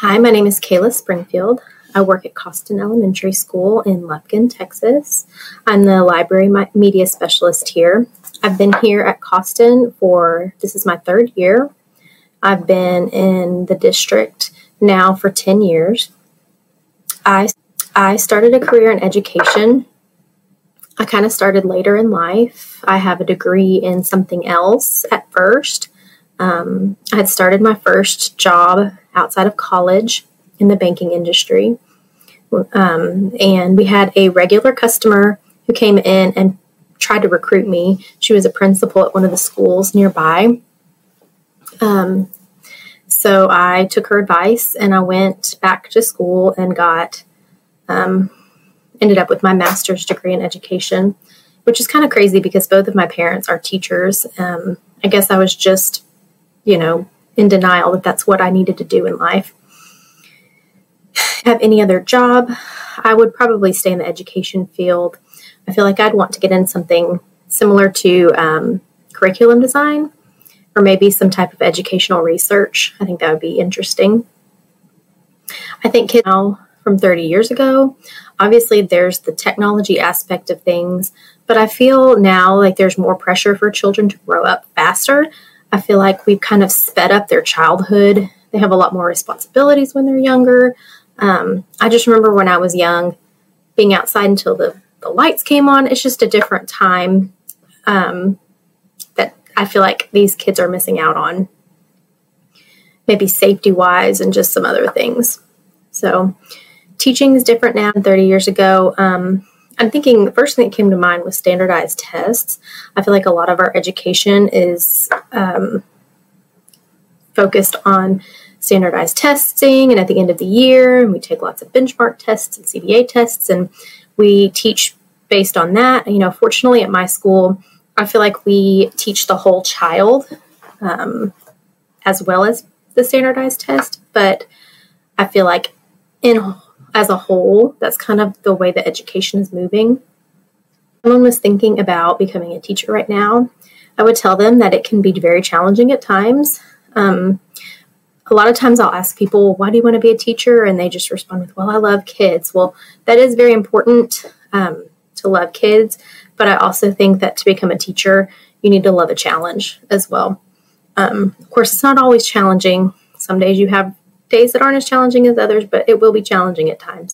Hi, my name is Kayla Springfield. I work at Coston Elementary School in Lufkin, Texas. I'm the library media specialist here. I've been here at Coston for this is my third year. I've been in the district now for 10 years. I I started a career in education. I kind of started later in life. I have a degree in something else at first. Um, I had started my first job outside of college in the banking industry. Um, and we had a regular customer who came in and tried to recruit me. She was a principal at one of the schools nearby. Um, so I took her advice and I went back to school and got um, ended up with my master's degree in education, which is kind of crazy because both of my parents are teachers. Um, I guess I was just, you know, in denial that that's what I needed to do in life. Have any other job, I would probably stay in the education field. I feel like I'd want to get in something similar to um, curriculum design or maybe some type of educational research. I think that would be interesting. I think kids now from 30 years ago. Obviously, there's the technology aspect of things, but I feel now like there's more pressure for children to grow up faster. I feel like we've kind of sped up their childhood. They have a lot more responsibilities when they're younger. Um, I just remember when I was young, being outside until the, the lights came on. It's just a different time um, that I feel like these kids are missing out on, maybe safety wise and just some other things. So, teaching is different now than 30 years ago. Um, I'm thinking the first thing that came to mind was standardized tests. I feel like a lot of our education is um, focused on standardized testing, and at the end of the year, we take lots of benchmark tests and CBA tests, and we teach based on that. You know, fortunately, at my school, I feel like we teach the whole child um, as well as the standardized test, but I feel like in as a whole, that's kind of the way that education is moving. If Someone was thinking about becoming a teacher right now, I would tell them that it can be very challenging at times. Um, a lot of times I'll ask people, why do you want to be a teacher? And they just respond with, well, I love kids. Well, that is very important um, to love kids, but I also think that to become a teacher, you need to love a challenge as well. Um, of course, it's not always challenging. Some days you have days that aren't as challenging as others, but it will be challenging at times.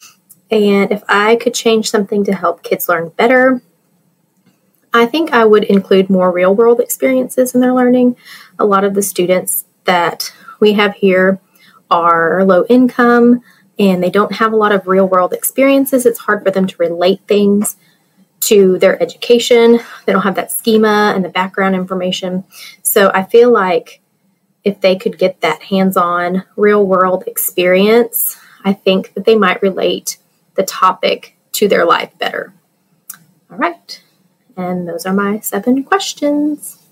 And if I could change something to help kids learn better, I think I would include more real world experiences in their learning. A lot of the students that we have here are low income and they don't have a lot of real world experiences. It's hard for them to relate things to their education. They don't have that schema and the background information. So I feel like if they could get that hands on, real world experience, I think that they might relate the topic to their life better. All right. And those are my seven questions.